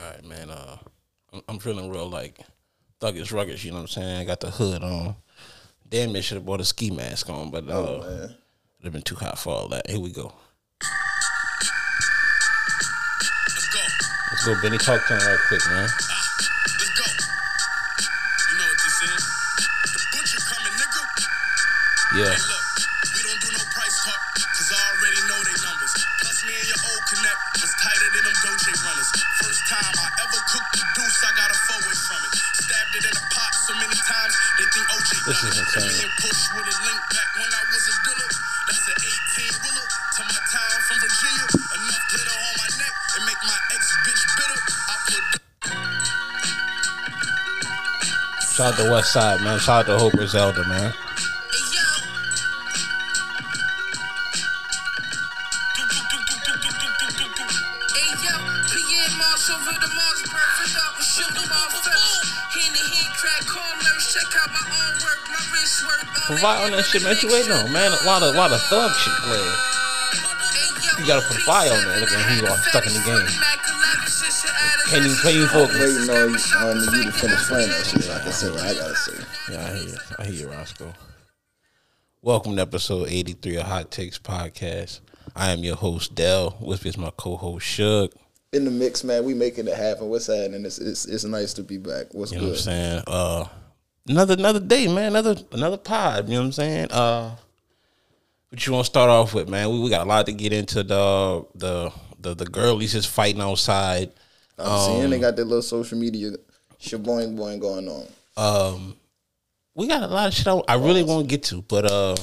All right, man. Uh, I'm, I'm feeling real like thuggish, ruggish. You know what I'm saying? I got the hood on. Damn, they should have brought a ski mask on, but uh, Oh, it'd have been too hot for all that. Here we go. Let's go. Let's go, Benny. Talk to him right quick, man. Let's bitter. I put Shout out to West Side, man. Shout out to Hope Zelda, man. Provide on that shit, man. You ain't on, man? Why the why the thug shit playing? You gotta put fire on that. Look at him, stuck in the game. Can you play you focus. Waiting on, on you to finish playing that shit. So I can say what I gotta say. Yeah, I hear you. I hear you, Roscoe. Welcome to episode 83 of Hot Takes Podcast. I am your host, Dell. With me is my co-host, Suge. In the mix, man, we making it happen. What's happening? It's, it's it's nice to be back. What's You know what I'm good? saying? Uh another another day, man. Another another pod. You know what I'm saying? Uh what you want to start off with, man? We, we got a lot to get into the the the the girlies is fighting outside. I'm seeing they got their little social media shaboing boing going on. Um we got a lot of shit I, I really want to get to, but uh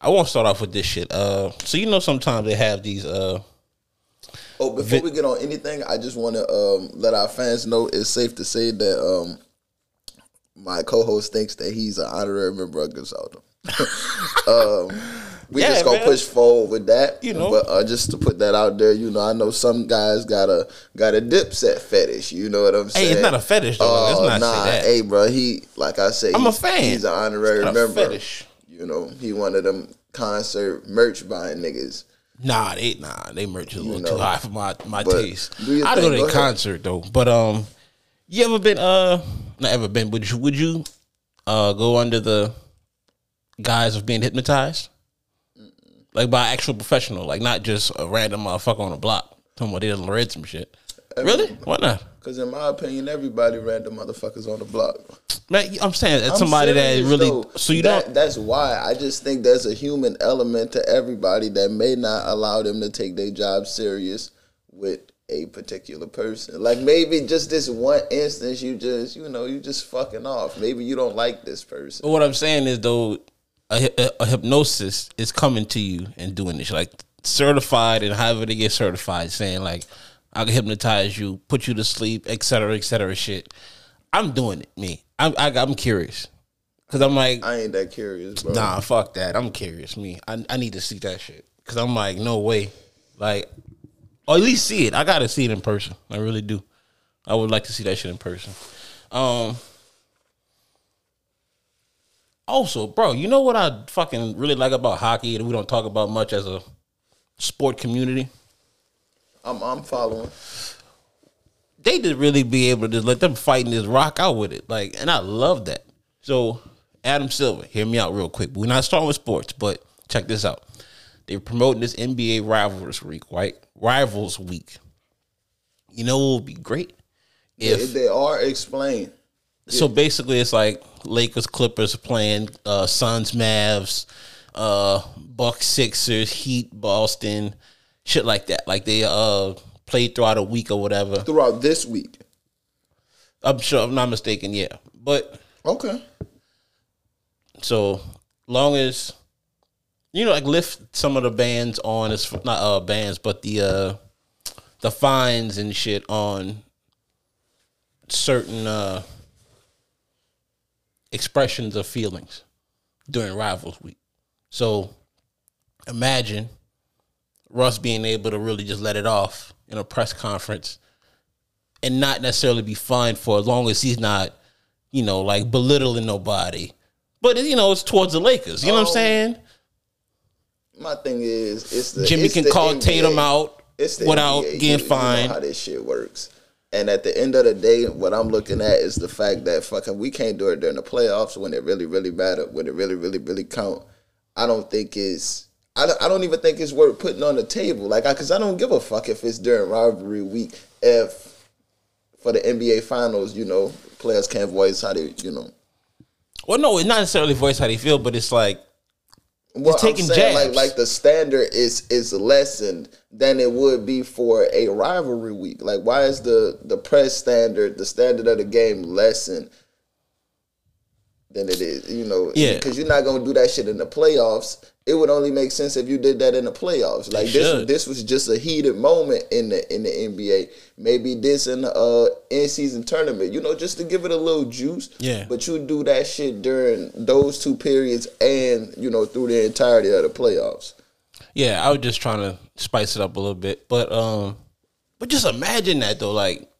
I want to start off with this shit. Uh so you know sometimes they have these uh Oh, before we get on anything, I just want to um, let our fans know it's safe to say that um, my co-host thinks that he's an honorary member of Griselda. um, we Yeah, just gonna man. push forward with that, You know. But uh, just to put that out there, you know, I know some guys got a got a dipset fetish. You know what I'm saying? Hey, it's not a fetish, though. Oh, not nah, that. hey, bro, he like I say, I'm a he's- fan. He's an honorary It's not a member. fetish. You know, he one of them concert merch buying niggas. Nah, they nah, they merch is a little know. too high for my my taste. I'd go to a concert though. But um you ever been uh not ever been, would you would you uh go under the guise of being hypnotized? Like by an actual professional, like not just a random motherfucker on the block. Talking about they done read some shit. Really? Why not? Because in my opinion, everybody random motherfuckers on the block. Man, I'm saying that's I'm somebody that really though. so you That- don't That's why I just think there's a human element to everybody that may not allow them to take their job serious with a particular person. Like maybe just this one instance, you just you know you just fucking off. Maybe you don't like this person. But what I'm saying is though, a, a, a hypnosis is coming to you and doing this, like certified and however they get certified, saying like I can hypnotize you, put you to sleep, et cetera, et cetera. Shit, I'm doing it. Me, I'm I, I'm curious because I'm like, I ain't that curious, bro. nah, fuck that. I'm curious. Me, I I need to see that shit because I'm like, no way, like, or at least see it. I gotta see it in person. I really do. I would like to see that shit in person. Um. Also, bro, you know what I fucking really like about hockey that we don't talk about much as a sport community? I'm I'm following. They just really be able to just let them fight and just rock out with it. Like, and I love that. So, Adam Silver, hear me out real quick. We're not starting with sports, but check this out. They're promoting this NBA Rivals Week, right? Rivals Week. You know what would be great? If If they are explained, So basically, it's like Lakers, Clippers playing, uh, Suns, Mavs, uh, Bucks, Sixers, Heat, Boston, shit like that. Like they uh played throughout a week or whatever. throughout this week. I'm sure I'm not mistaken. Yeah, but Okay. so long as you know, like lift some of the bands on as not uh bands, but the uh the fines and shit on certain uh expressions of feelings during rivals week. So imagine Russ being able to really just let it off in a press conference and not necessarily be fined for as long as he's not, you know, like belittling nobody. But you know, it's towards the Lakers. You know what I'm Oh, saying? My thing is, it's the Jimmy it's can the call NBA. Tatum out without NBA. getting You- you know fined. how this shit works. And at the end of the day, what I'm looking at is the fact that fucking we can't do it during the playoffs when it really, really matter, when it really, really, really count. I don't think it's. I don't, I don't even think it's worth putting on the table, like, because I, don't give a fuck if it's during rivalry week. If for the NBA Finals, you know, players can't voice how they, you know, Well, no, it's not necessarily voice how they feel, but it's like well, I'm saying, jabs. like like the standard is is lessened than it would be for a rivalry week. Like why is the the press standard, the standard of the game lessened than it is? You know, Yeah. because you're not gonna do that shit in the playoffs. It would only make sense if you did that in the playoffs. Like this, this was just a heated moment in the in the NBA. Maybe this in the uh, in season tournament. You know, just to give it a little juice. Yeah. But you do that shit during those two periods, and you know through the entirety of the playoffs. Yeah, I was just trying to spice it up a little bit, but um, but just imagine that though. Like,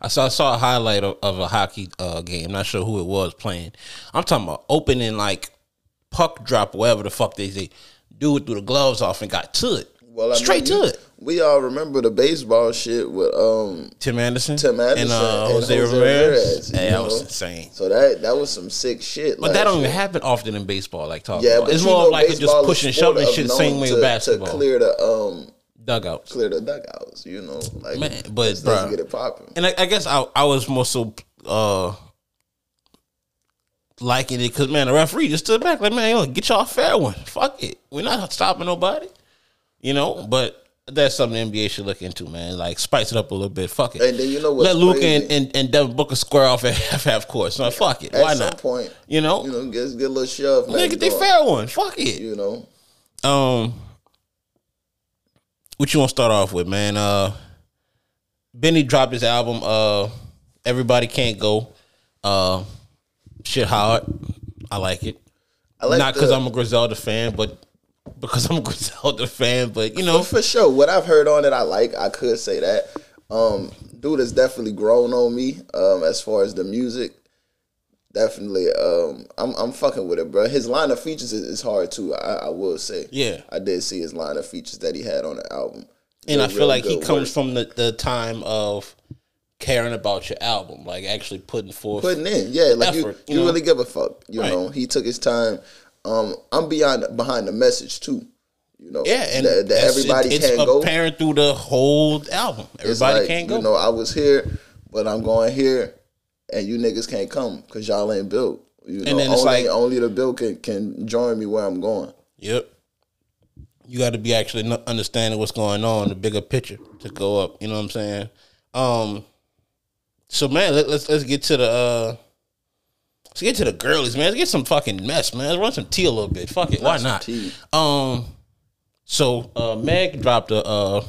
I saw I saw a highlight of, of a hockey uh, game. Not sure who it was playing. I'm talking about opening like puck drop, whatever the fuck they say. Dude threw the gloves off and got to it. Well, I straight mean, to it. We all remember the baseball shit with um Tim Anderson, Tim Anderson and, uh, and Jose, Jose Ramirez. Ramirez, Yeah, that was insane. So that that was some sick shit. But that don't even happen often in baseball. Like talking Yeah, about, but it's more know, like just pushing shoving shit, known same way to, with basketball. to clear the um dugouts. clear the dugouts. You know, like Man, but, let's get it popping. And I, I guess I, I was more so uh liking it because man, the referee just stood back like, man, yo, get y'all a fair one. Fuck it, we're not stopping nobody. You know, but that's something the NBA should look into, man. Like spice it up a little bit. Fuck it. And then you know what's Let Luka and, and, and Devin Booker square off at half half court. So fuck it. At Why some not? point, You know, you know, get get a little shove. next get their door, fair one. Fuck it. You know, Um, what you want to start off with, man? Uh, Benny dropped his album. Uh, Everybody can't go. Uh, shit hard. I like it. I like Not because the- I'm a Griselda fan, but because I'm a Griselda fan. But you know, for sure. What I've heard on it, I like. I could say that. Um, dude has definitely grown on me. Um, as far as the music, definitely. Um, I'm I'm fucking with it, bro. His line of features is, is hard too. I, I will say. Yeah. I did see his line of features that he had on the album. and I feel like he comes work. from the, the time of caring about your album, like actually putting forth. putting in. Yeah, like effort, you, you you, know? really give a fuck. You Right. know, he took his time. Um, I'm beyond behind the message too. You know, yeah, and that, that everybody it's can't go. apparent through the whole album. Everybody like, can't go. You know, I was here, but I'm going here, and you niggas can't come because y'all ain't built. You know, then it's only, like- only the built can, can join me where I'm going. Yep. You got to be actually understanding what's going on, the bigger picture to go up. You know what I'm saying? Um. So man, let, let's let's get to the uh, let's get to the girlies, man. Let's get some fucking mess, man. Let's run some tea a little bit. Fuck it, why not? tea. Um. So uh, Meg dropped a uh,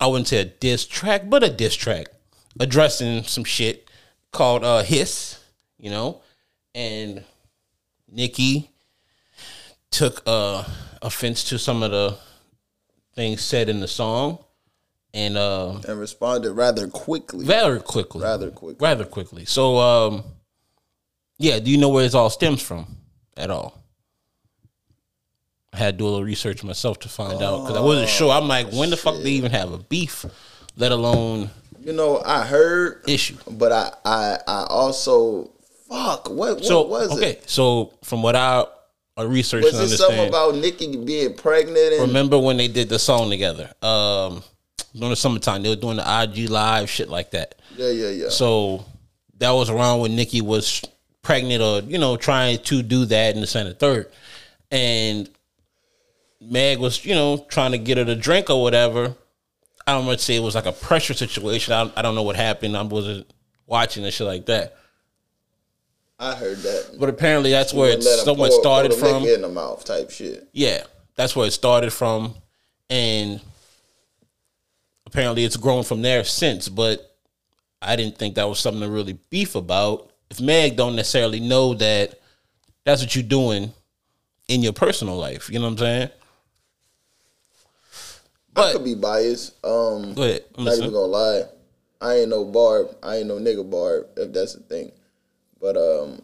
I wouldn't say a diss track, but a diss track addressing some shit called uh Hiss, you know, and Nicki took uh offense to some of the things said in the song and uh And responded rather quickly. very quickly Rather quickly. rather quickly so um yeah do you know where this all stems from at all I had to do a little research myself to find out because I wasn't sure. I'm like, when the fuck they even have a beef, let alone You know, I heard, issue? but I I, I also fuck. What, what So was okay, it? so from what I uh, researched Was it something about Nicki being pregnant? And remember when they did the song together? Um, during the summertime, they were doing the IG live shit like that. yeah, yeah, yeah. So that was around when Nicki was pregnant or, you know, trying to do that in the Senate third. And Meg was, you know, trying to get her to drink or whatever. I don't want to say it was like a pressure situation. I, I don't know what happened. I wasn't watching and shit like that. I heard that. But apparently that's where it somewhat started pour from. in the mouth type shit. Yeah, that's where it started from, and apparently it's grown from there since. But I didn't think that was something to really beef about. If Meg don't necessarily know that that's what you're doing in your personal life, you know what I'm saying? I could be biased. Um, go ahead, I'm not even gonna lie. I ain't no barb. I ain't no nigga barb. If that's the thing, but um,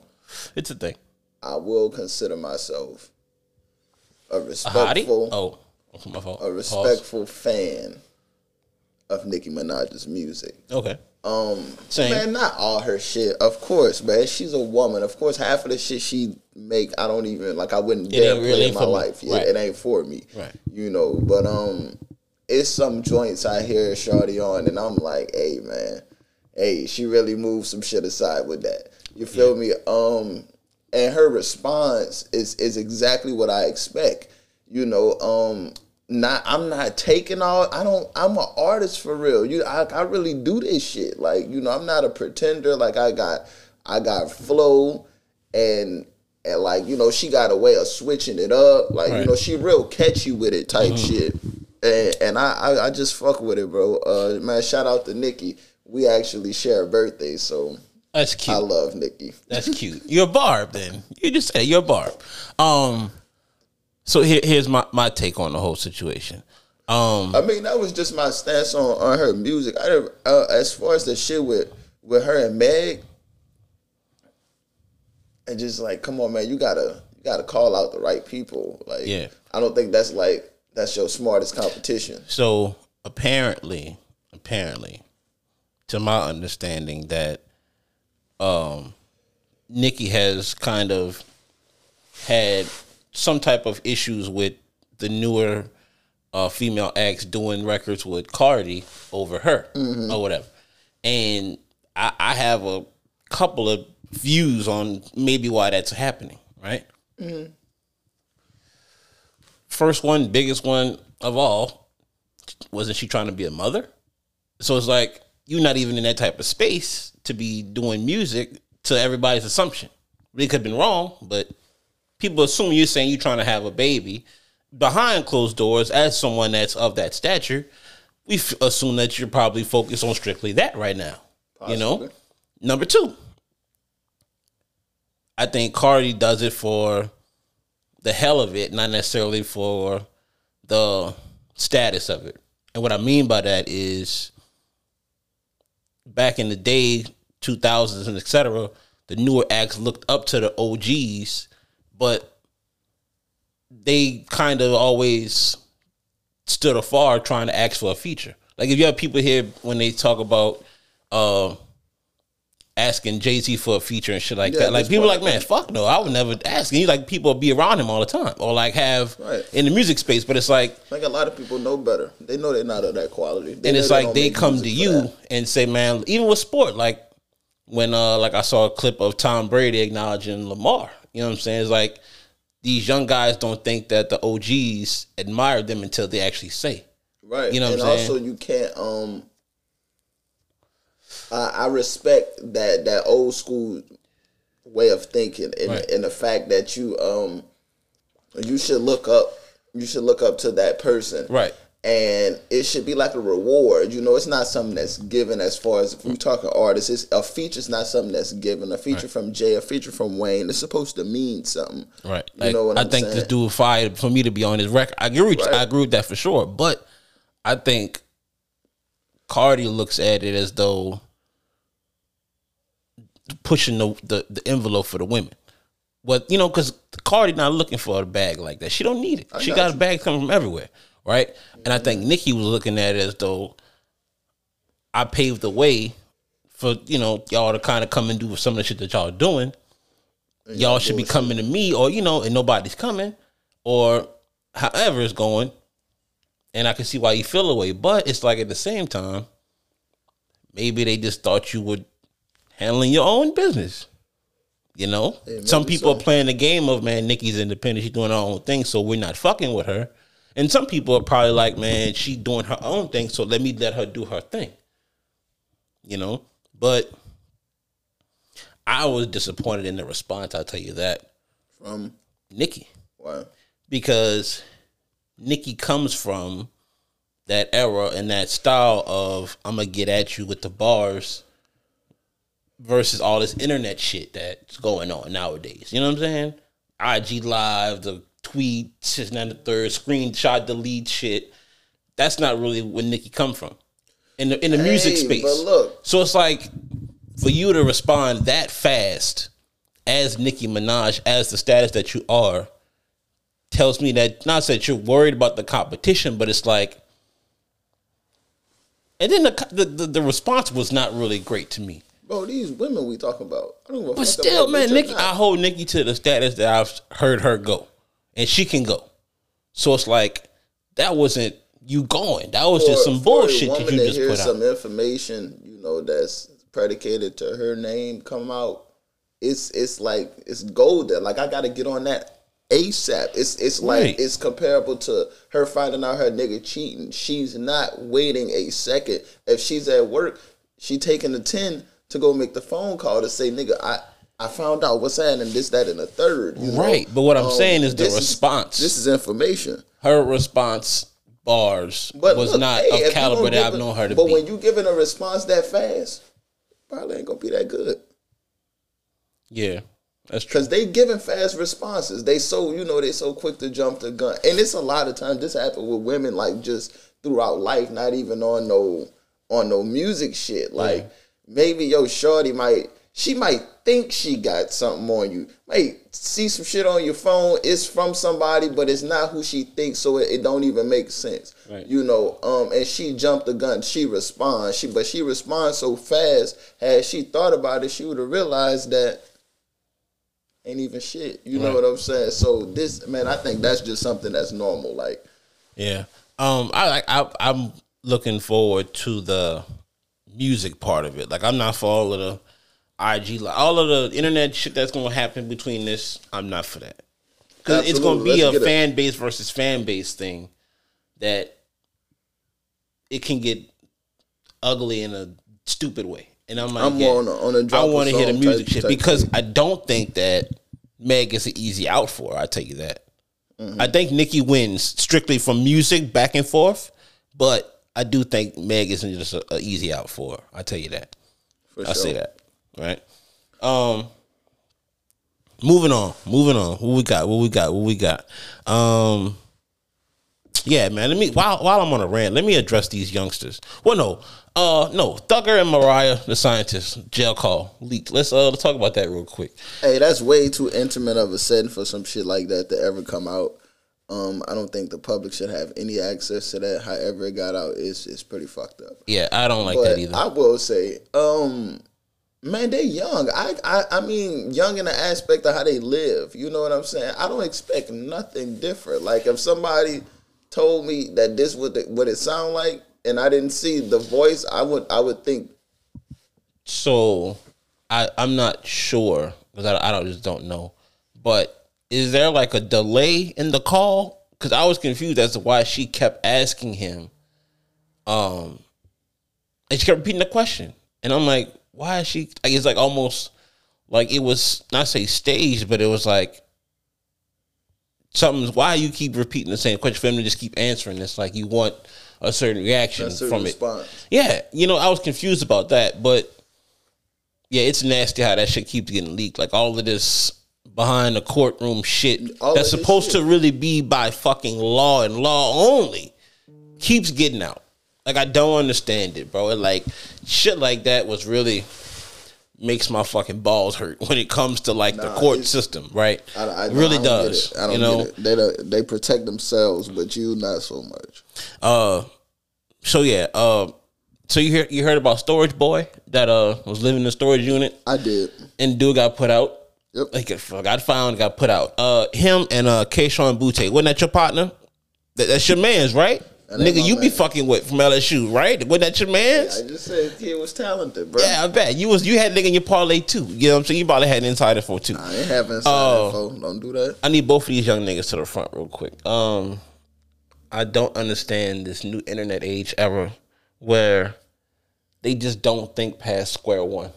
It's a thing. I will consider myself a A respectful, Oh, my fault. a Pause. respectful fan. Of Nicki Minaj's music. Okay. Um, Same. man, not all her shit, of course, man. She's a woman, of course. Half of the shit she make, I don't even like. I wouldn't dare play really in my me. life. Yeah, Right. it ain't for me. Right. You know, but um, it's some joints I hear Shorty on, and I'm like, hey, man, hey, she really moved some shit aside with that. You feel me? Um, and her response is is exactly what I expect. You know, um, not I'm not taking all. I don't. I'm an artist for real. You, I, I really do this shit. Like, you know, I'm not a pretender. Like, I got, I got flow, and and like, you know, she got a way of switching it up. Like, you know, she real catchy with it type shit. And, and I, I, I just fuck with it, bro. Uh, man, shout out to Nicki. We actually share birthdays, so That's cute. I love Nicki. That's cute. You're a barb then. You just said you're a barb. Um so here, here's my, my take on the whole situation. Um I mean, that was just my stance on, on her music. I uh, as far as the shit with with her and Meg, and just like, come on, man, you gotta you gotta call out the right people. Like, Yeah. I don't think that's like that's your smartest competition. so apparently apparently to my understanding that um Nicki has kind of had some type of issues with the newer uh, female acts doing records with Cardi over her or whatever. And I, I have a couple of views on maybe why that's happening, right? First one, biggest one of all, wasn't she trying to be a mother? So it's like you're not even in that type of space to be doing music to everybody's assumption. They could have been wrong, but people assume you're saying you're trying to have a baby behind closed doors as someone that's of that stature. We f- assume that you're probably focused on strictly that right now. You know, number two, I think Cardi does it for the hell of it, not necessarily for the status of it. And what I mean by that is back in the day, 2000s and etc., the newer acts looked up to the OGs, but they kind of always stood afar trying to ask for a feature. Like if you have people here when they talk about uh asking Jay Z for a feature and shit like Yeah, that, like people are like, man, fuck no, I would never ask. And you like people be around him all the time, or like have Right. in the music space, but it's like Like a lot of people know better. They know they're not of that quality. They and it's like they come to you and say, man, even with sport, like when uh like I saw a clip of Tom Brady acknowledging Lamar. You know what I'm saying? It's like these young guys don't think that the OGs admire them until they actually say. Right. You know what and I'm saying? also you can't um I, I respect that that old school way of thinking and, Right. and the fact that you um you should look up you should look up to that person. Right. And it should be like a reward. You know, it's not something that's given as far as if we talking artists, it's a feature's not something that's given. A feature from Jay, a feature from Wayne, it's supposed to mean something. Right. You Like, know what I I'm think saying? this dude fired for me to be on his record. I agree with Right. I agree with that for sure. But I think Cardi looks at it as though pushing the the, the envelope for the women. What you know, because Cardi not looking for a bag like that. She don't need it. she got got a bag coming from everywhere, right? And I think Nicki was looking at it as though I paved the way for you know y'all to kind of come and do some of the shit that y'all are doing. Y'all should be coming to me, or you know, and nobody's coming, or however it's going. And I can see why you feel away, but it's like at the same time, maybe they just thought you were handling your own business. You know, some people so. are playing the game of man, Nicki's independent, she's doing her own thing, so we're not fucking with her. And some people are probably like, man, she doing her own thing, so let me let her do her thing. You know, but I was disappointed in the response. I'll tell you that, From Nicki, wow. because Nicki comes from that era and that style of I'm gonna get at you with the bars versus all this internet shit that's going on nowadays. You know what I'm saying? IG live, the tweet, sitting on the third screenshot, delete shit. That's not really where Nicki come from in the in the music space. but look. so it's like for you to respond that fast as Nicki Minaj, as the status that you are, tells me that not that you're worried about the competition, but it's like And then the, the the the response was not really great to me. Bro, these women we talking about. I don't a But still, man, Nicki. I hold Nicki to the status that I've heard her go, and she can go. So it's like that wasn't you going. That was just some bullshit that you just put out. some information, you know, that's predicated to her name come out. It's it's like it's golden. Like I got to get on that ASAP. It's it's like Right. it's comparable to her finding out her nigga cheating. She's not waiting a second. If she's at work, she taking the ten to go make the phone call to say, nigga, I. I found out what's happening, this, that, and the third. you know? Right, but what I'm um, saying is the this response. this is information. her response bars But was look, not hey, of caliber that I've known her to But be. when you giving a response that fast, probably ain't gonna be that good. yeah, that's true. Cause they giving fast responses. They so you know they so quick to jump the gun, and it's a lot of times this happen with women like just throughout life, not even on no on no music shit. Like maybe yo shorty might she might think she got something on you, might see some shit on your phone. It's from somebody, but it's not who she thinks, so it, it don't even make sense. Right. You know, um, and she jumped the gun. She responds, she but she responds so fast. Had she thought about it, she would have realized that ain't even shit. You know what I'm saying? So this man, I think that's just something that's normal. Like Yeah. Um I like I I'm looking forward to the music part of it. Like I'm not for all of the IG like all of the internet shit that's gonna happen between this, I'm not for that. Cause it's gonna be Let's a get it. fan base versus fan base thing that it can get ugly in a stupid way. And I'm like, I'm yeah, on a- on a I drop a want to hear the music type- shit type because thing. I don't think that Meg is an easy out for. I tell you that. Mm-hmm. I think Nicki wins strictly from music back and forth, but I do think Meg isn't just an easy out for. I tell you that. for I sure. say that. Right. Um. Moving on. Moving on. What we got? What we got? What we got? Um. Yeah, man. Let me while while I'm on a rant, let me address these youngsters. Well, no, uh, no. Thugger and Mariah, the scientist, jail call leaked. Let's uh let's talk about that real quick. Hey, that's way too intimate of a setting for some shit like that to ever come out. Um, I don't think the public should have any access to that. However, it got out it's it's pretty fucked up. Yeah, I don't like but that either. I will say, um, man, they young. I, I I mean, young in the aspect of how they live. You know what I'm saying? I don't expect nothing different. Like if somebody told me that this would what it sound like, and I didn't see the voice, I would I would think So I I'm not sure because I, I don't just don't know. But is there like a delay in the call? Because I was confused as to why she kept asking him. Um, and she kept repeating the question, and I'm like, why is she? Like, it's like almost like it was not say staged, but it was like something's. Why you keep repeating the same question for him to just keep answering this? Like you want a certain reaction a from it. Yeah, you know, I was confused about that, but yeah, it's nasty how that shit keeps getting leaked. Like all of this behind the courtroom shit All that's supposed shit. to really be by fucking law and law only keeps getting out. Like I don't understand it, bro. It like shit like that was really makes my fucking balls hurt when it comes to like the court system, right? I, I, really I does. I don't you know. They don't- they protect themselves, but you not so much. Uh, so yeah. Uh, so you hear you heard about Storage Boy that uh was living in a storage unit I did. and dude got put out. Yep. Like got found, got put out. Uh, him and uh Kayshon Boutte. Wasn't that your partner? That, that's your man's, right? Nigga, you be fucking with from LSU, right? Wasn't that your man's? I just said he was talented, bro. Yeah, I bet you was. You had nigga in your parlay too. You know what I'm saying? You probably had an insider for too. I ain't having inside Oh. info. Don't do that. I need both of these young niggas to the front real quick. Um, I don't understand this new internet age era where they just don't think past square one,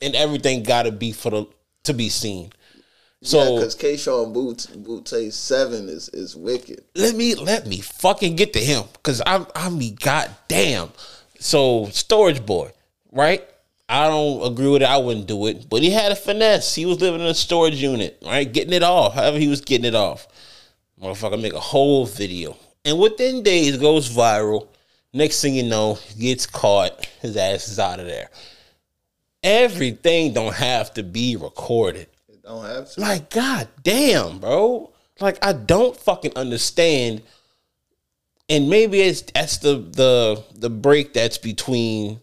and everything got to be for the to be seen. So because Kayshon Boots Boots seven is is wicked. let me let me fucking get to him because I'm I mean goddamn. So storage boy, right? I don't agree with it. I wouldn't do it, but he had a finesse. He was living in a storage unit, right? Getting it off. However, he was getting it off. Motherfucker make a whole video, and within days goes viral. Next thing you know, he gets caught. His ass is out of there. Everything don't have to be recorded. It don't have to. Like, god damn, bro. Like, I don't fucking understand and maybe it's that's the the the break that's between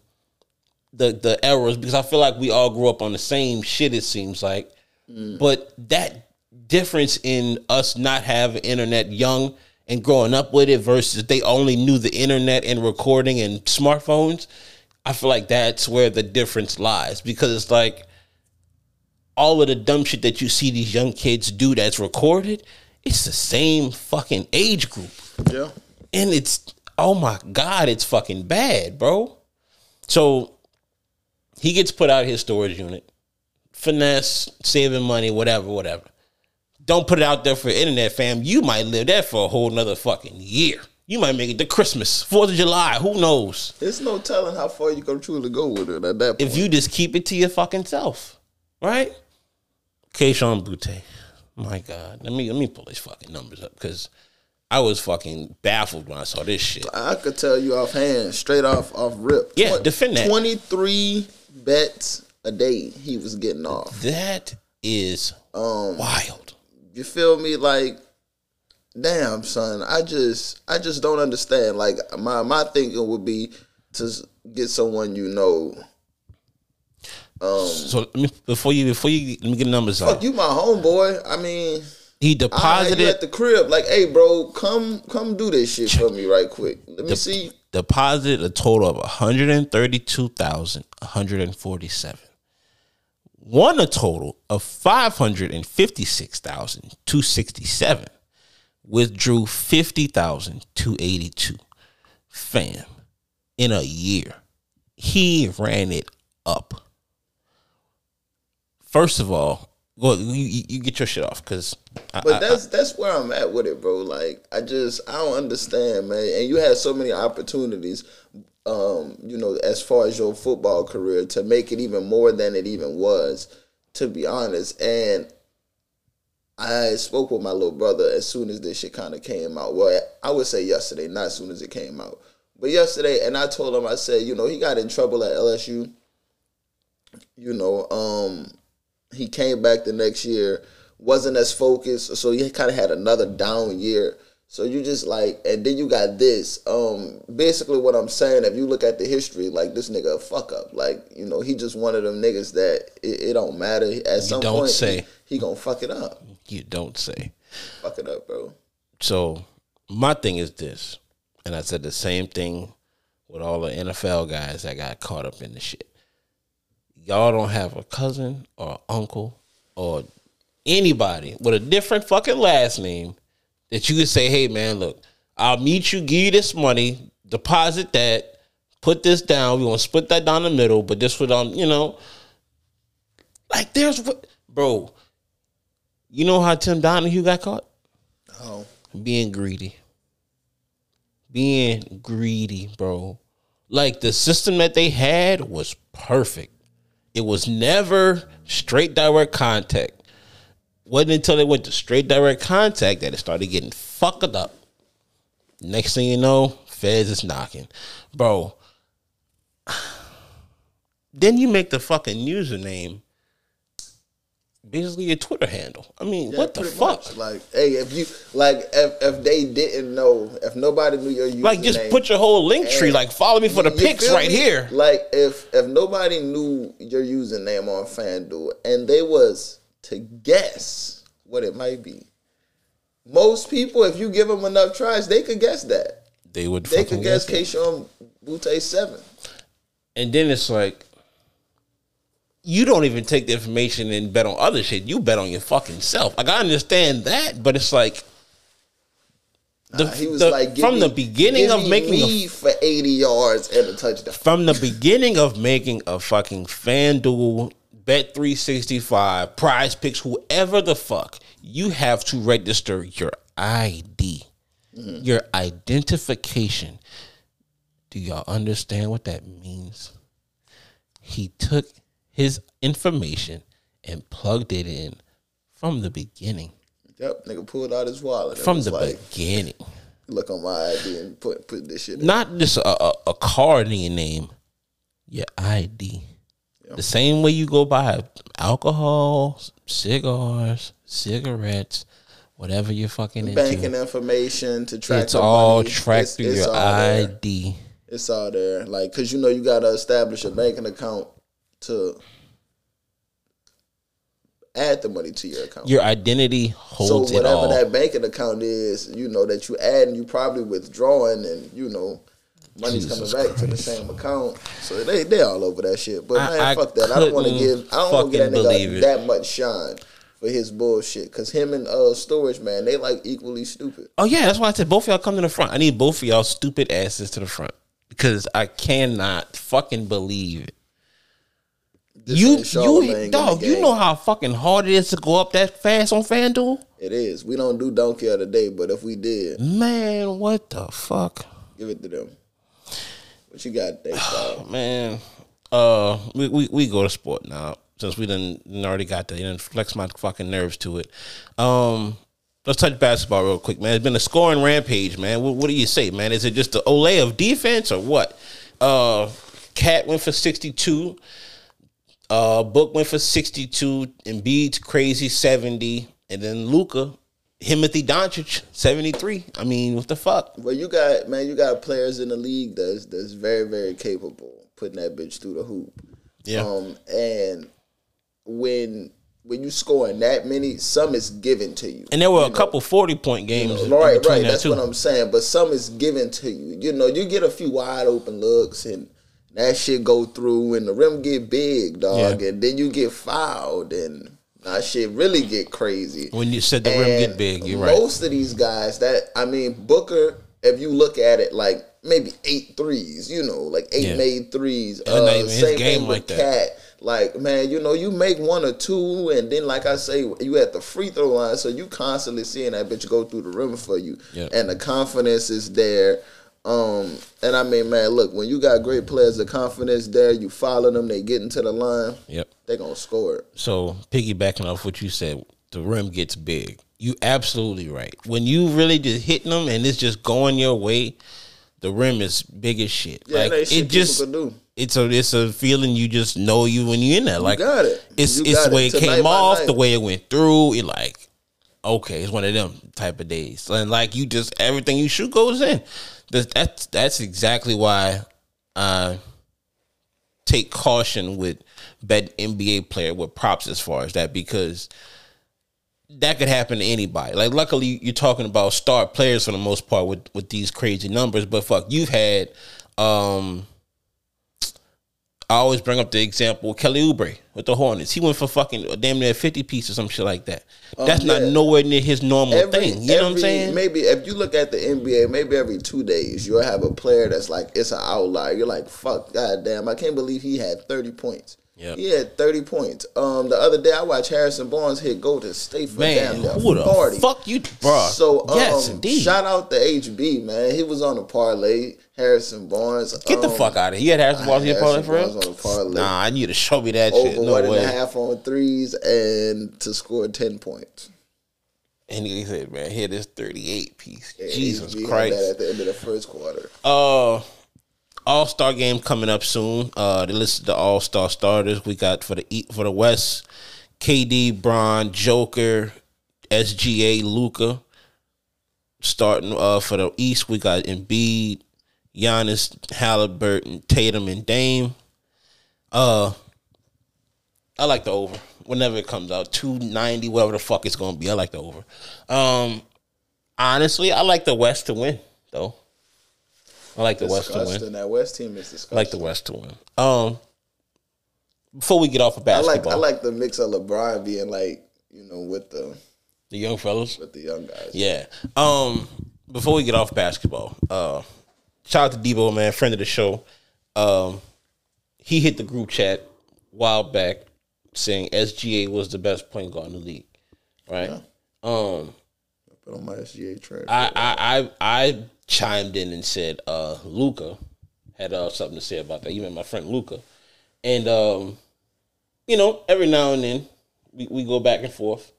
the the eras because I feel like we all grew up on the same shit. It seems like, mm. but that difference in us not having internet young and growing up with it versus they only knew the internet and recording and smartphones. I feel like that's where the difference lies because it's like all of the dumb shit that you see these young kids do that's recorded. It's the same fucking age group Yeah. and it's oh my god, it's fucking bad, bro. So he gets put out his storage unit, finesse, saving money, whatever, whatever. Don't put it out there for internet, fam. You might live there for a whole nother fucking year. You might make it to Christmas, Fourth of July. Who knows? There's no telling how far you can truly go with it at that point. If you just keep it to your fucking self, right? Kayshon Boutte. My God, let me let me pull these fucking numbers up because I was fucking baffled when I saw this shit. I could tell you offhand, straight off off rip. Yeah, defend that. Twenty three bets a day he was getting off. That is Um, wild. You feel me? Like, damn, son. I just, I just don't understand. Like, my my thinking would be to get someone you know. Um, so let me, before you before you let me get the numbers Fuck out. you, my homeboy. I mean, He I, deposited at the crib. Like, hey, bro, come come do this shit for me right quick. Let me see. deposited a total of one hundred and thirty two thousand one hundred and forty seven. Won a total of five hundred and fifty six thousand two sixty seven. Withdrew fifty thousand two eighty two. Fam, in a year, he ran it up. First of all, well, you, you get your shit off because. But that's that's where I'm at with it, bro. Like I just I don't understand, man. And you had so many opportunities, um, you know, as far as your football career to make it even more than it even was, to be honest. And I spoke with my little brother as soon as this shit kind of came out. Well, I would say yesterday, not as soon as it came out, but yesterday. And I told him, I said, you know, he got in trouble at LSU. You know, um, he came back the next year, wasn't as focused, so he kind of had another down year. So you just like, and then you got this. Um, basically, what I'm saying, if you look at the history, like this nigga a fuck up. Like you know, he just one of them niggas that it, it don't matter. At some don't point, say. He, he gonna fuck it up. You don't say. Fuck it up, bro. So my thing is this, and I said the same thing with all the NFL guys that got caught up in the shit. Y'all don't have a cousin or uncle or anybody with a different fucking last name that you could say, "Hey, man, look, I'll meet you, give you this money, deposit that, put this down. We gonna split that down the middle, but this would um, you know." Like, there's what, bro. You know how Tim Donaghy got caught? Oh, being greedy. Being greedy, bro. Like the system that they had was perfect. It was never straight direct contact. Wasn't until they went to straight direct contact that it started getting fucked up. Next thing you know, Feds is knocking. Bro. Then you make the fucking username basically your Twitter handle. I mean, yeah, what the fuck? much. Like, hey, if you like, if if they didn't know, if nobody knew your username, Like, just put your whole link tree. Like, follow me for the You pics right me? here. Like if if nobody knew your username on FanDuel and they was to guess what it might be, most people, if you give them enough tries, they could guess that. They would. They could guess it. Kayshon Boutte seven. And then it's like, you don't even take the information and bet on other shit. You bet on your fucking self. Like I understand that, but it's like. The, Nah, he was the- like, from the beginning of me making a me for eighty yards and a touchdown. from the beginning of making a fucking FanDuel, Bet three sixty five, Prize Picks, whoever the fuck, you have to register your ID, mm-hmm. your identification. Do y'all understand what that means? He took his information and plugged it in from the beginning. Yep, nigga pulled out his wallet. From the like, beginning. look on my ID and put put this shit. in. not just a, a, a card in your name, your ID. The same way you go buy alcohol, cigars, cigarettes, whatever you're fucking banking into, information to track. it's all money. tracked It's- through it's your all there. ID. It's all there, like because you know you got to establish a banking account to add the money to your account. Your identity so holds it whatever that banking account is, you know that you add and you probably withdrawing, and you know money's Jesus coming back to the same account. So they they all over that shit. But I- man, I fuck that. I don't want to give. I don't want to give that nigga that much shine for his bullshit. Cause him and uh storage man, they like equally stupid. Oh yeah, that's why I said both of y'all come to the front. I need both of y'all stupid asses to the front because I cannot fucking believe. This you you dog, you know how fucking hard it is to go up that fast on FanDuel? It is. We don't do donkey of the day, but if we did, Man, what the fuck? give it to them. What you got, Dave? dog? Man. Uh we, we, we go to sport now. Since we didn't already got that. You done flex my fucking nerves to it. Um Let's touch basketball real quick, man. It's been a scoring rampage, man. What, what do you say, man? Is it just the Olay of defense or what? Uh Cat went for 62. Uh, Book went for 62. Embiid's crazy 70. And then Luka, Timothy Doncic, 73. I mean, what the fuck? Well, you got man, you got players in the league that's that's very very capable putting that bitch through the hoop. Yeah. Um, and when when you scoring that many, some is given to you. And there were a couple 40 point games. Right, between right. that, That's too. what I'm saying. But some is given to you. You know, you get a few wide open looks and that shit go through and the rim get big, dog, Yeah. and then you get fouled and that shit really get crazy. When you said the rim get big, you're right. Most of these guys that I mean, Booker, if you look at it like maybe eight threes, you know, like eight Yeah. made threes. And Uh, his same game thing like with that. Cat. Like man, you know, you make one or two, and then like I say, you at the free throw line, so you constantly seeing that bitch go through the rim for you, Yeah. and the confidence is there. Um, and I mean, man, look, when you got great players, the confidence there, you follow them, they get into the line, Yep. they gonna score it. So piggybacking off what you said, the rim gets big. You absolutely right. When you really just hitting them and it's just going your way, the rim is big as shit. Yeah, like shit it just it's a it's a feeling you just know you when you're in there. Like got it. It's You it's the way it. it came off, night. the way it went through. It like okay, it's one of them type of days. And like you just everything you shoot goes in. That's that's, exactly why I take caution with bet NBA player with props as far as that because that could happen to anybody. Like luckily you're talking about star players for the most part with with these crazy numbers, but fuck, you've had um I always bring up the example of Kelly Oubre with the Hornets. He went for fucking damn near fifty pieces or some shit like that. That's not Um, yeah. nowhere near his normal every, thing. You know what I'm saying? Maybe if you look at the NBA, maybe every two days you'll have a player that's like it's an outlier. You're like, fuck, goddamn, I can't believe he had 30 points. Yep. He had 30 points. Um, the other day I watched Harrison Barnes hit Golden State for Man, damn who the 40. fuck you, bro? So um, yes, indeed. shout out to HB man. He was on a parlay. Harrison Barnes. Get the um, fuck out of here. You had Harrison Barnes here Harrison parlay for real? on a parlay. Nah, I need to show me that shit. Over No one and a half on threes and to score 10 points. And he said, man, here this 38 piece. Yeah, Jesus had Christ. That at the end of the first quarter. Uh, All Star game coming up soon. Uh, they listed the All Star starters we got for the for the West: KD, Bron, Joker, SGA, Luka. Starting uh for the East, we got Embiid, Giannis, Halliburton, Tatum, and Dame. Uh, I like the over whenever it comes out. Two ninety, whatever the fuck it's gonna be. I like the over. Um, honestly, I like the West to win though. I like the West to win. That West team is disgusting. I like the West to win. Um, before we get off of I like basketball, I like the mix of LeBron being like you know with the the young fellas. with the young guys. Yeah. Um, before we get off basketball, uh, shout out to Debo, man, friend of the show. Um, he hit the group chat a while back saying SGA was the best point guard in the league. Right. Um, Put on my SGA trash. I, I I I chimed in and said uh Luka had uh, something to say about that. You met my friend Luka. And um, you know, every now and then we, we go back and forth.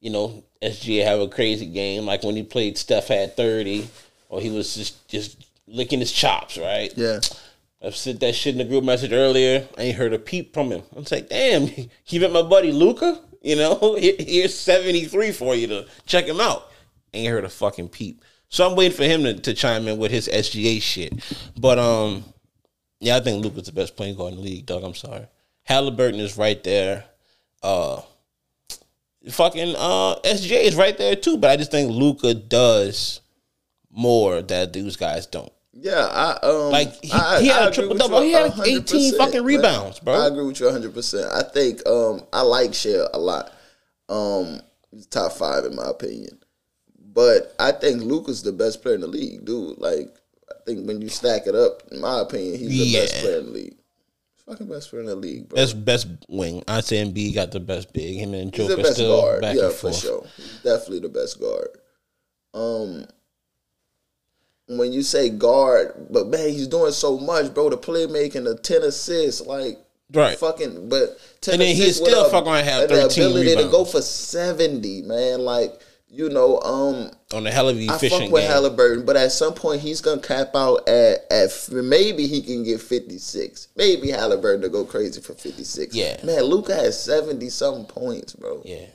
You know, SGA have a crazy game, like when he played Steph had 30, or he was just just licking his chops, right? yeah. I've said that shit in the group message earlier. I ain't heard a peep from him. I'm like, damn, he met my buddy Luka? You know, here's 73 for you to check him out. Ain't heard a fucking peep. So I'm waiting for him to, to chime in with his SGA shit. But um, yeah, I think Luka's the best point guard in the league, Doug. I'm sorry. Halliburton is right there. Uh fucking uh SGA is right there too, but I just think Luka does more that these guys don't. Yeah, I um Like, he- I, he had I a triple double. He had 18 fucking rebounds, bro. I agree with you 100. percent I think um I like Shai a lot. Um, he's top five in my opinion, but I think Luka's the best player in the league, dude. Like I think when you stack it up, in my opinion, he's the best player in the league. Fucking best player in the league, bro. Best best wing. I say MB got the best big. Him and Joker still guard. back Yeah, and for sure. He's definitely the best guard. Um, when you say guard, but man, he's doing so much, bro. The playmaking, the ten assists, like Right. fucking. But 10 And then he's still a- fucking have and the 13 ability to go for seventy, man. Like you know, um, On the hell of I fuck with game. Halliburton, but at some point he's gonna cap out at at maybe he can get fifty six. Maybe Halliburton to go crazy for fifty six. Yeah. man, Luka has seventy something points, bro. yeah.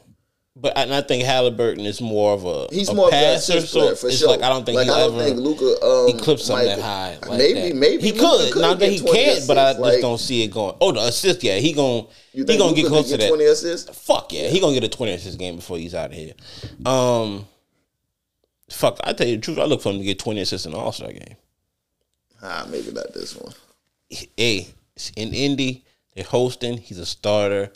But and I think Halliburton is more of a He's a more passer, of a assist so for it's sure. like I don't think like he'll I don't ever think Luka um, eclipse something might- that high. Like maybe that. maybe he Luka could. Not that he can't, but I assists, just don't see it going. Oh, the assist, yeah, he gon' You he gonna Luka get could close to that. Twenty assists. Fuck yeah, he gonna get a twenty assist game before he's out of here. Um, fuck, I tell you the truth, I look for him to get twenty assists in the All Star game. Ah, maybe not this one. Hey, it's in Indy, they're hosting. He's a starter.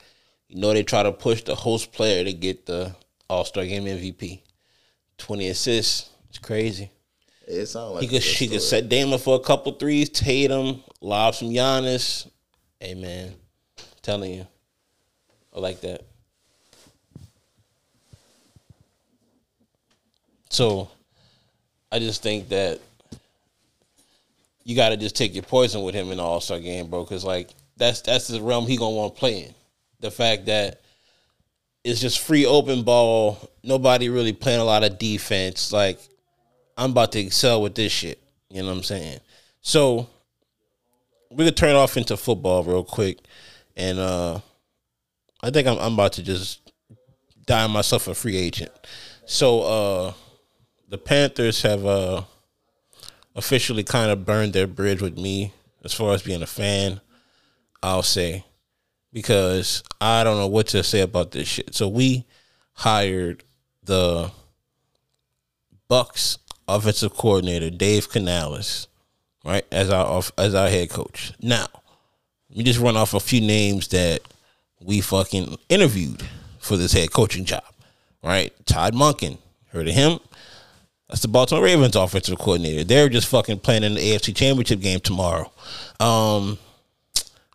You know they try to push the host player to get the All Star game MVP. Twenty assists, it's crazy. It sounds like He could she could set Dame up for a couple threes, Tatum, lob some Giannis. Hey man, telling you, I like that. So, I just think that you got to just take your poison with him in the All Star game, bro. Because like that's that's the realm he gonna want to play in. The fact that it's just free open ball, nobody really playing a lot of defense. Like I'm about to excel with this shit. You know what I'm saying? So we could turn off into football real quick, and uh I think I'm I'm about to just dime myself a free agent. So uh the Panthers have uh officially kind of burned their bridge with me as far as being a fan. I'll say because I don't know what to say about this shit. So we hired the Bucks offensive coordinator Dave Canales, right, as our as our head coach. Now, let me just run off a few names that we fucking interviewed for this head coaching job. Right, Todd Monken, heard of him? That's the Baltimore Ravens offensive coordinator. They're just fucking playing in the AFC Championship game tomorrow. Um,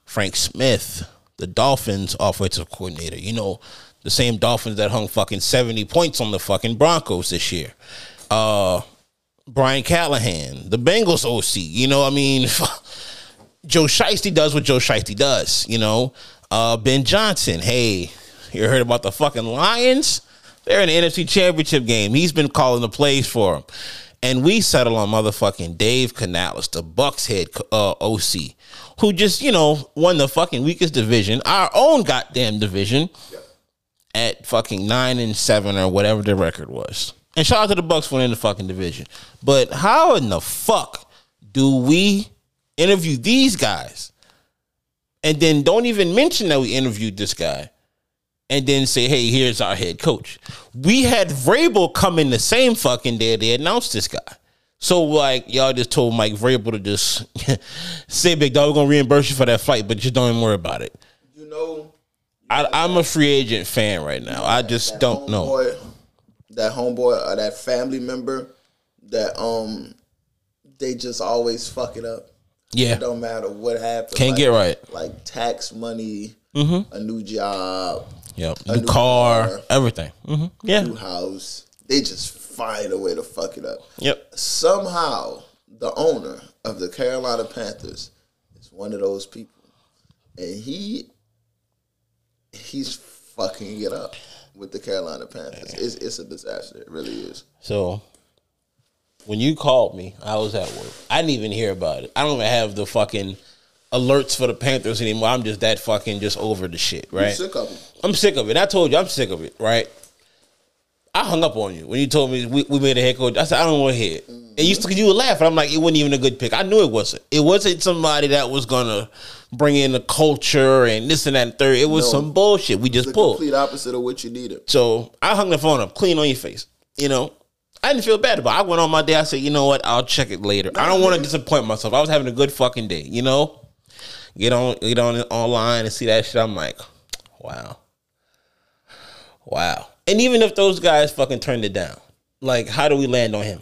Frank Smith, the Dolphins offensive coordinator. You know, the same Dolphins that hung fucking 70 points on the fucking Broncos this year. Uh Brian Callahan, the Bengals OC. You know, I mean, Joe Shiesty does what Joe Shiesty does, you know. Uh Ben Johnson, hey, you heard about the fucking Lions? They're in the NFC Championship game. He's been calling the plays for them. And we settle on motherfucking Dave Canales, the Bucks head uh, OC, who just, you know, won the fucking weakest division, our own goddamn division, at fucking nine and seven or whatever the record was. And shout out to the Bucks for winning the fucking division. But how in the fuck do we interview these guys and then don't even mention that we interviewed this guy and then say, hey, here's our head coach? We had Vrabel come in the same fucking day they announced this guy. So like y'all just told Mike Vrabel to just say, big dog, we're gonna reimburse you for that flight, but just don't even worry about it. You know, I, I'm a free agent fan right now. I just that don't know. That homeboy or that family member that um they just always fuck it up. Yeah, It don't matter what happens. can't like, get right. Mm-hmm. Like tax money, a new job, Yep, a new new car, car. everything. hmm Yeah, new house. They just find a way to fuck it up. yep. Somehow, the owner of the Carolina Panthers is one of those people, and he he's fucking it up with the Carolina Panthers. It's it's a disaster. It really is. So when you called me, I was at work. I didn't even hear about it. I don't even have the fucking alerts for the Panthers anymore. I'm just that fucking just over the shit, right? Sick. I'm sick of it. I told you I'm sick of it, right? I hung up on you when you told me we, we made a head coach. I said I don't want to hear it. And you you were laughing. I'm like it wasn't even a good pick. I knew it wasn't. It wasn't somebody that was gonna bring in the culture and this and that and third. It was No. some bullshit. We just The pulled. complete opposite of what you needed. So I hung the phone up, clean on your face. You know, I didn't feel bad about. it. I went on my day. I said, you know what? I'll check it later. I don't want to disappoint myself. I was having a good fucking day. You know, get on get on online and see that shit. I'm like, wow, wow. And even if those guys fucking turned it down, like, how do we land on him?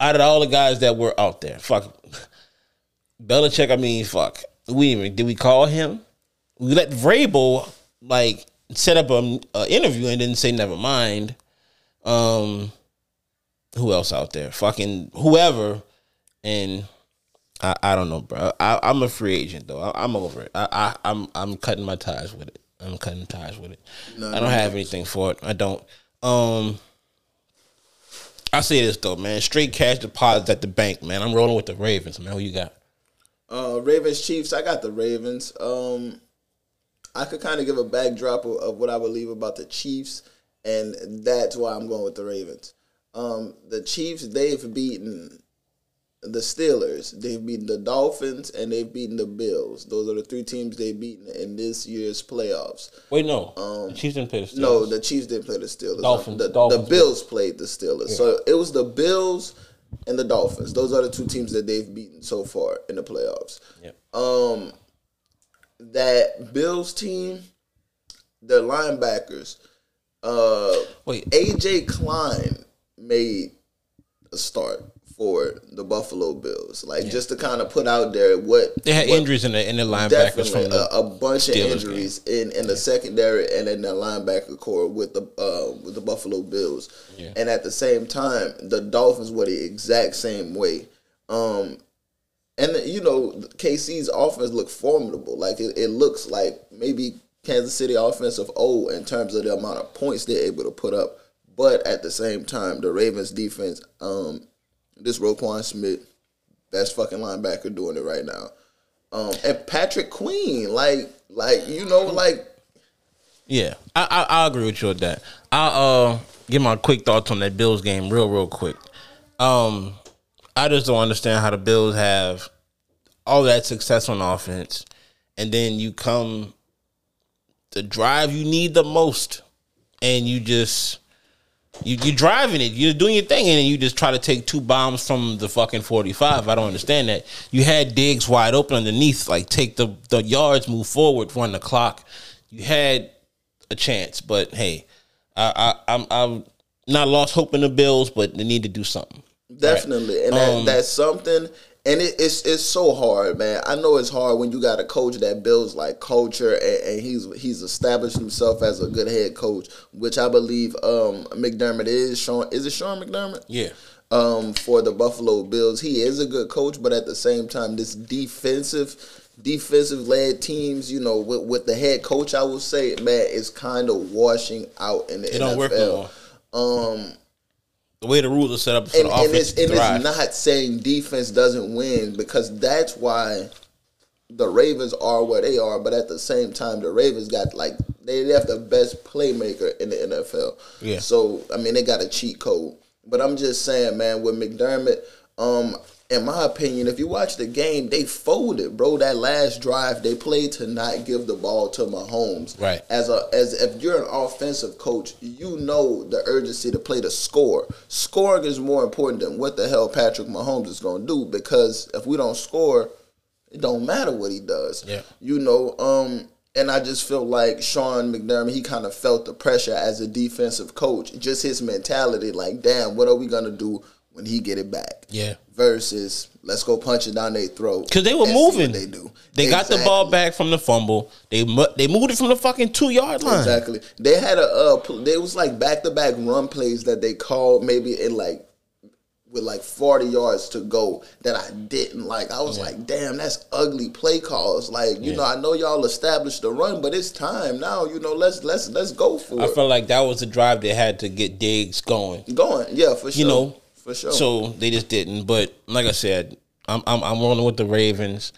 Out of all the guys that were out there, fuck Belichick. I mean, fuck. We even did we call him? We let Vrabel like set up a, a interview and didn't say never mind. Um, who else out there? Fucking whoever. And I, I don't know, bro. I, I'm a free agent though. I, I'm over it. I, I I'm I'm cutting my ties with it. I'm cutting ties with it. No, I don't have anything for it. I don't. Um. I say this though, man. Straight cash deposits at the bank, man. I'm rolling with the Ravens, man. Who you got? Uh, Ravens Chiefs. I got the Ravens. Um, I could kind of give a backdrop of, of what I believe about the Chiefs, and that's why I'm going with the Ravens. Um, the Chiefs. They've beaten the Steelers. They've beaten the Dolphins, and they've beaten the Bills. Those are the three teams they've beaten in this year's playoffs. Wait, no. the Chiefs didn't play the Steelers. Um, No, the Chiefs didn't play the Steelers. Dolphins- The, Dolphins the Bills played the Steelers. So it was the Bills and the Dolphins. Those are the two teams that they've beaten so far in the playoffs. Yep. Um, that Bills team, their linebackers, uh, Wait, AJ Klein made a start for the Buffalo Bills. Like just to kind of put out there what they had what- injuries in the in the linebackers from the a, a bunch of Steelers injuries in, in the secondary and in the linebacker core with the uh, with the Buffalo Bills, Yeah. and at the same time the Dolphins were the exact same way. Um, and you know KC's offense looked formidable. Like it, it looks like maybe Kansas City offense of old in terms of the amount of points they're able to put up. But at the same time, the Ravens defense, um, this Roquan Smith, best fucking linebacker doing it right now. Um, and Patrick Queen, like, like you know, like Yeah, I, I I agree with you with that. I uh give my quick thoughts on that Bills game real real quick. Um, I just don't understand how the Bills have all that success on offense, and then you come the drive you need the most, and you just you you driving it, you're doing your thing, and then you just try to take two bombs from the fucking forty five. I don't understand that. You had digs wide open underneath, like take the the yards, move forward, run the clock. You had a chance, but hey, I, I I'm I'm not lost hope in the Bills, but they need to do something. definitely, and that, Um, that's something. And it, it's it's so hard, man. I know it's hard when you got a coach that builds like culture, and, and he's he's established himself as a good head coach, which I believe um, McDermott is. Sean is it Sean McDermott? Yeah, um, for the Buffalo Bills. He is a good coach, but at the same time, this defensive, defensive led teams, you know, with, with the head coach, I will say, man, is kind of washing out in the it NFL. don't work no more. Um, The way the rules are set up for and, the and it's to and thrive. it's not saying defense doesn't win because that's why the Ravens are where they are. But at the same time, the Ravens got like they have the best playmaker in the NFL. Yeah. So I mean, they got a cheat code. But I'm just saying, man, with McDermott, um, in my opinion, if you watch the game, they folded, bro. That last drive, they played to not give the ball to Mahomes. Right. As a as if you're an offensive coach, you know the urgency to play to score. Scoring is more important than what the hell Patrick Mahomes is going to do because if we don't score, it don't matter what he does. Yeah. You know, um, and I just feel like Sean McDermott, he kind of felt the pressure as a defensive coach. Just his mentality, like, damn, what are we gonna do when he get it back? Yeah. Versus let's go punch it down their throat. Because they were and see what moving. They do. They got the ball back from the fumble. They mu- they moved it from the fucking two yard line. Exactly. They had a uh, they was like back to back run plays that they called maybe in like with like 40 yards to go that I didn't like. I was like, damn, that's ugly play calls. Like, you Yeah. know, I know y'all established the run, but it's time now. You know, let's let's let's go for I it. felt like that was the drive they had to get Diggs going. Going, yeah, for sure. You know, for sure. So they just didn't. But like I said, I'm I'm, I'm rolling with the Ravens.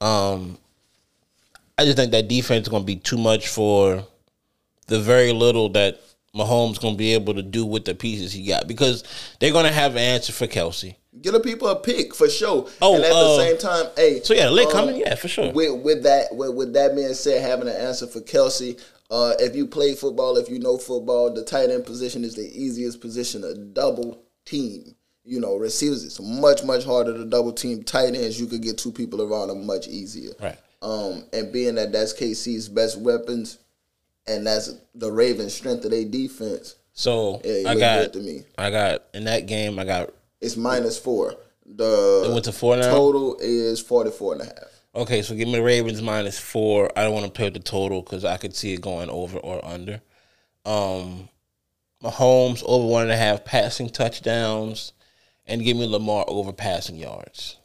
Um, I just think that defense is going to be too much for the very little that Mahomes going to be able to do with the pieces he got because they're going to have an answer for Kelce. Get the people a pick for sure. Oh, and at uh, the same time, hey. So yeah, late um, coming, yeah, for sure. With with that with, with that being said, having an answer for Kelce. Uh, if you play football, if you know football, the tight end position is the easiest position to double team. You know, receivers it's much much harder to double team. Tight ends, you could get two people around them much easier. Right. Um, and being that that's KC's best weapons, and that's the Ravens' strength of their defense, So it I got, to me. I got in that game, I got It's minus four. The It went to four now? total is 44 and a half. Okay, so give me the Ravens minus four. I don't want to play with the total because I could see it going over or under. Um, Mahomes over one and a half passing touchdowns, and give me Lamar over passing yards.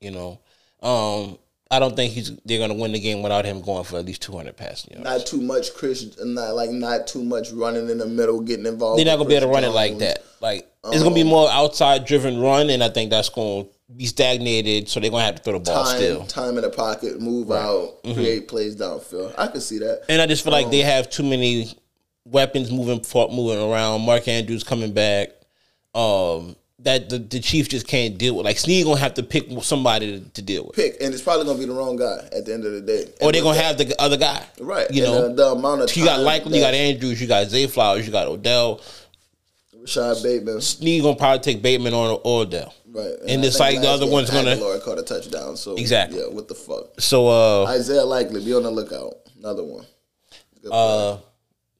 You know, um, I don't think he's they're going to win the game without him going for at least two hundred passing yards. Not too much Chris, not like not too much running in the middle, getting involved. They're not going to be able to run it like that. Like it's going to be more outside driven run, and I think that's going to be stagnated. So they're going to have to throw the ball Time, still. time in the pocket, move out, Mm-hmm. create plays downfield. I can see that. And I just feel like they have too many weapons moving moving around. Mark Andrews coming back. Um, that the, the Chiefs just can't deal with. Like Sneed gonna have to pick somebody to, to deal with, Pick, and it's probably gonna be the wrong guy at the end of the day. or they're gonna have the other guy. right. You and know, the, the amount of you got likely, you got Andrews, you got Zay Flowers, you got Odell. Rashod Bateman. Sneed gonna probably take Bateman or, or Odell. Right, And I it's like the other one's gonna- Agholor caught a touchdown. So Exactly. yeah. What the fuck? So uh, Isaiah likely be on the lookout. Another one. Good uh,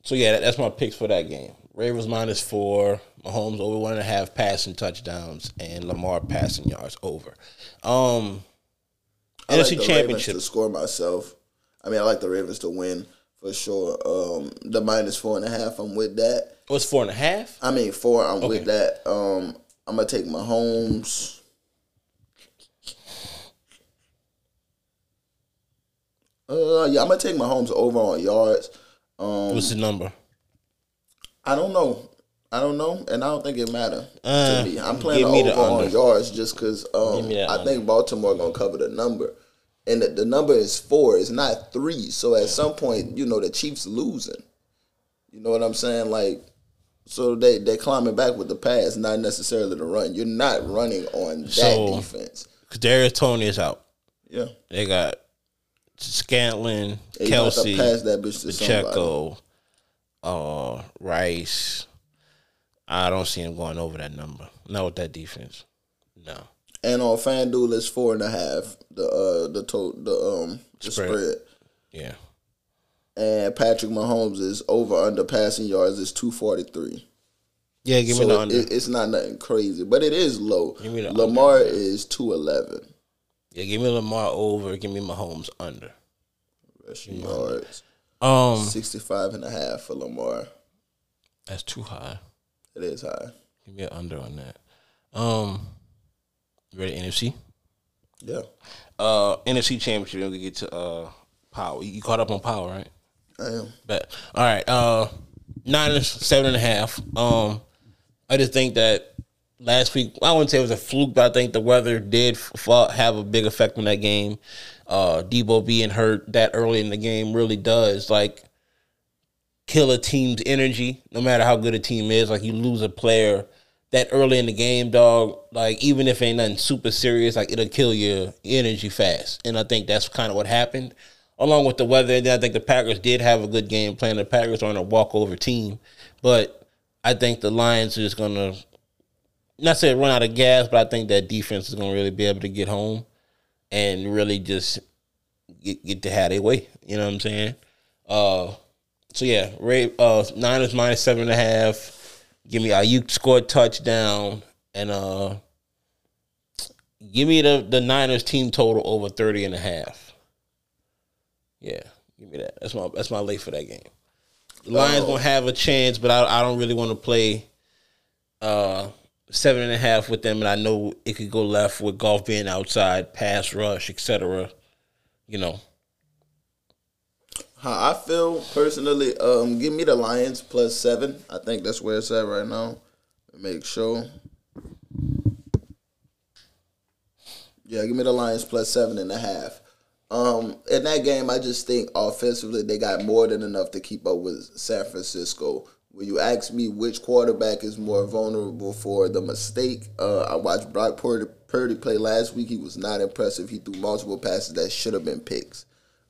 so yeah, that, that's my picks for that game. Ravens minus four, Mahomes over one and a half passing touchdowns, and Lamar passing yards over. Um, I like NFC the Ravens Championship. to score myself. I mean, I like the Ravens to win for sure. Um, the minus four and a half, I'm with that. What's four and a half? I mean, four, I'm Okay. with that. Um, I'm gonna take Mahomes. Uh, yeah, I'm gonna take Mahomes over on yards. Um, What's the number? I don't know. I don't know, and I don't think it matter Uh, to me. I'm playing the over on under. yards just because um, that I under. think Baltimore gonna cover the number, and the, the number is four. It's not three. So at some point, you know, the Chiefs losing. You know what I'm saying? Like, so they they climbing back with the pass, not necessarily the run. You're not running on that So- defense. Kadarius Toney is out. Yeah, They got Scantling, They gonna have to Kelce, pass that bitch to. Pacheco, uh, Rice. I don't see him going over that number. Not with that defense. No. And on FanDuel, it's four and a half. The uh the to, the um the Spread. spread. Yeah. And Patrick Mahomes is over under passing yards is two forty three. Yeah, give me the under. it- it's not nothing crazy, but it is low. Give me the Lamar is two eleven yeah, give me Lamar over. Give me Mahomes under. rushing yards. Um, 65 and a half for Lamar. that's too high. It is high. Give me an under on that. Um, you ready? NFC. Yeah, Uh, NFC Championship. Then we get to uh Power. You caught up on Power, right? I am. Bet. All right. Uh, Niners seven and a half. Um, I just think that last week I wouldn't say it was a fluke, but I think the weather did f- have a big effect on that game. Uh, Deebo being hurt that early in the game really does like kill a team's energy. No matter how good a team is, like you lose a player that early in the game, dog. Like even if it ain't nothing super serious, like it'll kill your energy fast. And I think that's kind of what happened. Along with the weather, and then I think the Packers did have a good game plan. The Packers aren't a walkover team, but I think the Lions are just gonna not say run out of gas, but I think that defense is gonna really be able to get home and really just get get to have their way. You know what I'm saying? Uh, so yeah, Ray, uh, Niners minus seven and a half. Give me Aiyuk scored touchdown and uh, give me the the Niners team total over 30 and a half. Yeah, give me that. That's my that's my late for that game. The Lions Oh. gonna have a chance, but I I don't really want to play uh seven and a half with them, and I know it could go left with golf being outside, pass rush, etc. You know, How I feel personally, um, give me the Lions plus seven. I think that's where it's at right now. Make sure. Yeah, give me the Lions plus seven and a half. Um, in that game, I just think offensively they got more than enough to keep up with San Francisco. When you ask me which quarterback is more vulnerable for the mistake, uh, I watched Brock Purdy, Purdy play last week. He was not impressive. He threw multiple passes that should have been picks.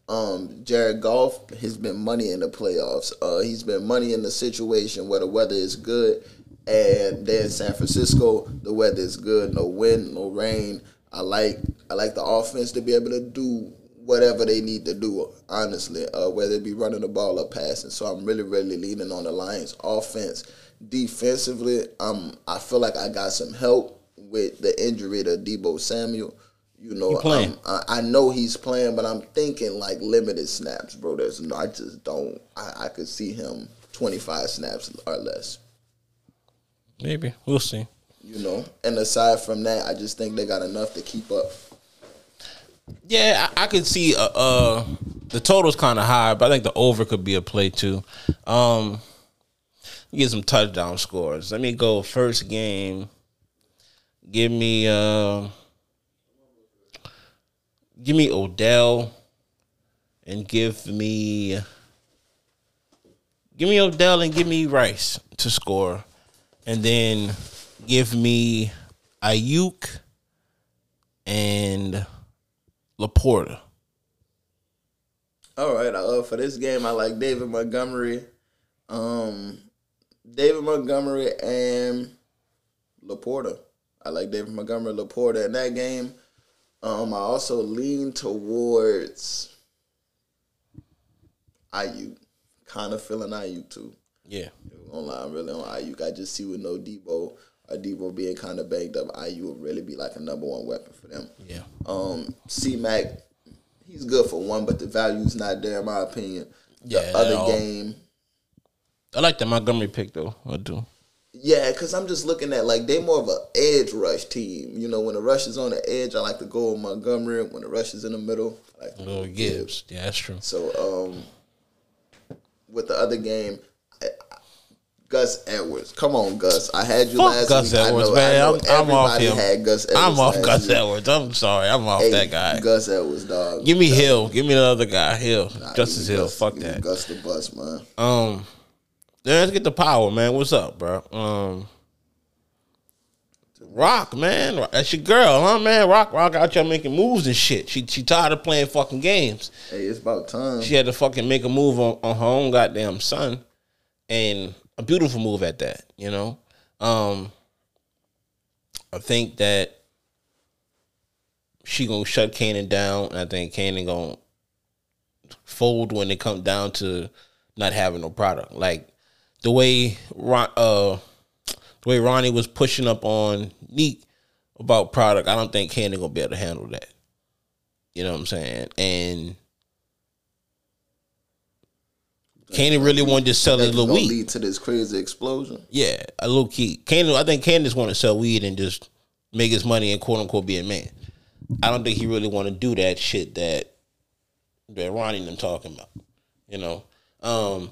Um, Jared Goff has been money in the playoffs. Uh, he's been money in the situation where the weather is good, and then San Francisco, the weather is good, no wind, no rain. I like I like the offense to be able to do whatever they need to do. Honestly, uh, whether it be running the ball or passing. So I'm really really leaning on the Lions offense. Defensively, um, I feel like I got some help with the injury to Deebo Samuel. You know, playing? um, I, I know he's playing, but I'm thinking like limited snaps, bro. There's no, I just don't. I, I could see him 25 snaps or less. Maybe we'll see. You know, and aside from that, I just think they got enough to keep up. Yeah, I, I could see. Uh, uh the total's kind of high, but I think the over could be a play too. Um, get some touchdown scores. Let me go first game. Give me. Uh, give me Odell, and give me. Give me Odell and give me Rice to score, and then give me Aiyuk and LaPorta. All right, uh, for this game, I like David Montgomery, um, David Montgomery and LaPorta. I like David Montgomery, LaPorta in that game. Um, I also lean towards Aiyuk. Kind of feeling Aiyuk too. Yeah. I'm gonna lie, I'm really on Aiyuk. I just see with no Deebo, or Deebo being kind of banged up, Aiyuk will really be like a number one weapon for them. Yeah. Um, C Mac, he's good for one, but the value's not there in my opinion. The Yeah, other game, I like the Montgomery pick though. I do. yeah, because I'm just looking at like they more of a edge rush team. You know, when the rush is on the edge, I like to go with Montgomery. When the rush is in the middle, I like to go Little with Gibbs. Yeah, that's true. So um, with the other game, Gus Edwards. Come on, Gus. I had you Fuck last Gus week. Edwards, I know, man. I know I'm- I'm off him. Had Gus Edwards I'm off Gus week. Edwards. I'm sorry. I'm off Hey, that guy. Gus Edwards, dog. Give me Hill. Give me the other guy. Hill. Nah, Justice Hill. Gus- Fuck that. Gus the bus, man. Um, then let's get the power, man. What's up, bro? Um, Raq, man. That's your girl, huh, man? Raq, Rock out y'all making moves and shit. She she tired of playing fucking games. Hey, it's about time. She had to fucking make a move on, on her own goddamn son, and a beautiful move at that. You know, um, I think that she gonna shut Kanan down, and I think Kanan gonna fold when it come down to not having no product. Like the way Ron, uh, the way Ronnie was pushing up on Neek about product, I don't think Kanan gonna be able to handle that. You know what I'm saying? And Kanan really wanted to sell a little weed. lead to this crazy explosion. Yeah, a little key. Candace, I think Candace want to sell weed and just make his money and quote unquote be a man. I don't think he really want to do that shit that that Ronnie and them talking about. You know. Um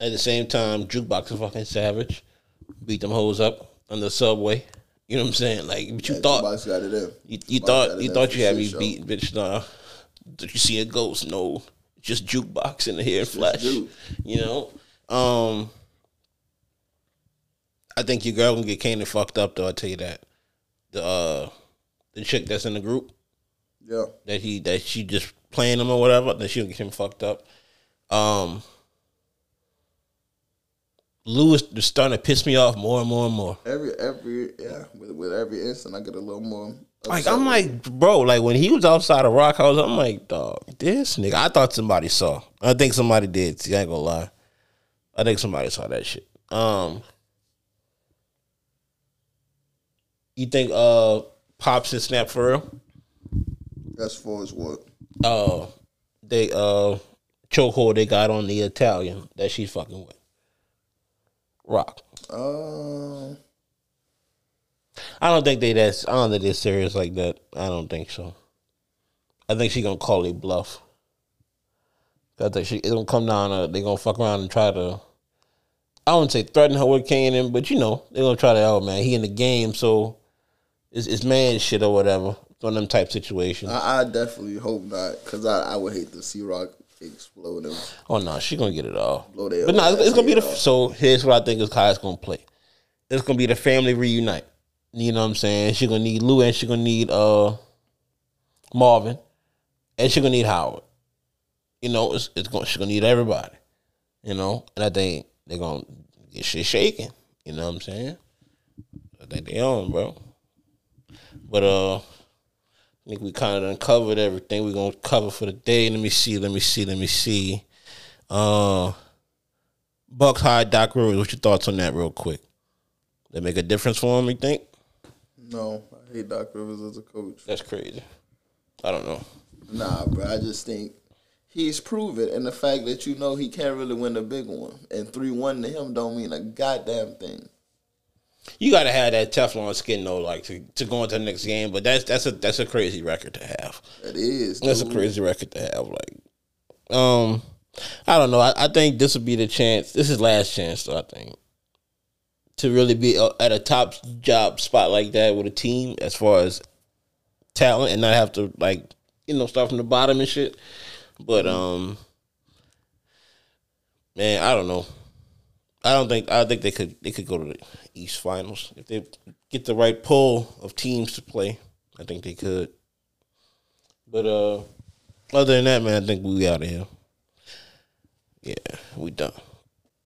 At the same time, jukebox is fucking savage. Beat them hoes up on the subway. You know what I'm saying? Like, but you Yeah, thought Jukebox got it in. you, you thought you thought you had me beat, bitch. Nah, did you see a ghost? No, just jukebox in the hair flash. juke. You know, um, I think your girl gonna get Kanan fucked up though. I tell you that. The uh, the chick that's in the group Yeah. that he that she just playing him or whatever, that she'll get him fucked up. Um, Lewis is starting to piss me off more and more and more. Every every yeah, with with every instant I get a little more Like I'm like, bro, like when he was outside of Raq House, I'm like, dog, this nigga. I thought somebody saw. I think somebody did. See, I ain't gonna lie. I think somebody saw that shit. Um, you think uh Pops and Snap for real? as far as what? Uh, they uh chokehold they got on the Italian that she's fucking with. Raq. Um I don't think they that's I don't think they're serious like that. I don't think so. I think she gonna call it bluff. I think she it gonna come down to they gonna fuck around and try to I wouldn't say threaten her with Kanan, but you know, they're gonna try to oh man, he in the game, so it's, it's man shit or whatever. It's one of them type situations. I, I definitely hope not, because I, I would hate to see Raq explode him. oh no, she gonna get it all. Blow their But no, it's, it's gonna be the off. so. Here's what I think is how it's gonna play. It's gonna be the family reunite. You know what I'm saying? She gonna need Lou and she gonna need uh Marvin, and she gonna need Howard. You know, it's it's gonna she gonna need everybody. You know, and I think they're gonna get shit shaking. You know what I'm saying? I think they on, bro. But uh, I think we kind of uncovered everything we're gonna cover for the day. Let me see. Let me see. Let me see. Uh, Bucks hired Doc Rivers. What's your thoughts on that, real quick? They make a difference for him. You think? No, I hate Doc Rivers as a coach. That's crazy. I don't know. Nah, bro. I just think he's proven, and the fact that you know he can't really win the big one, and three one to him don't mean a goddamn thing. You gotta have that Teflon skin though, like to, to go into the next game. But that's that's a that's a crazy record to have. That is. That's a crazy record to have. Like, um, I don't know. I, I think this would be the chance. This is last chance, though. I think to really be uh, at a top job spot like that with a team as far as talent and not have to like you know start from the bottom and shit. But um, man, I don't know. I don't think I think they could they could go to the East Finals if they get the right pull of teams to play. I think they could. But uh, other than that, man, I think we out of here. Yeah, we done.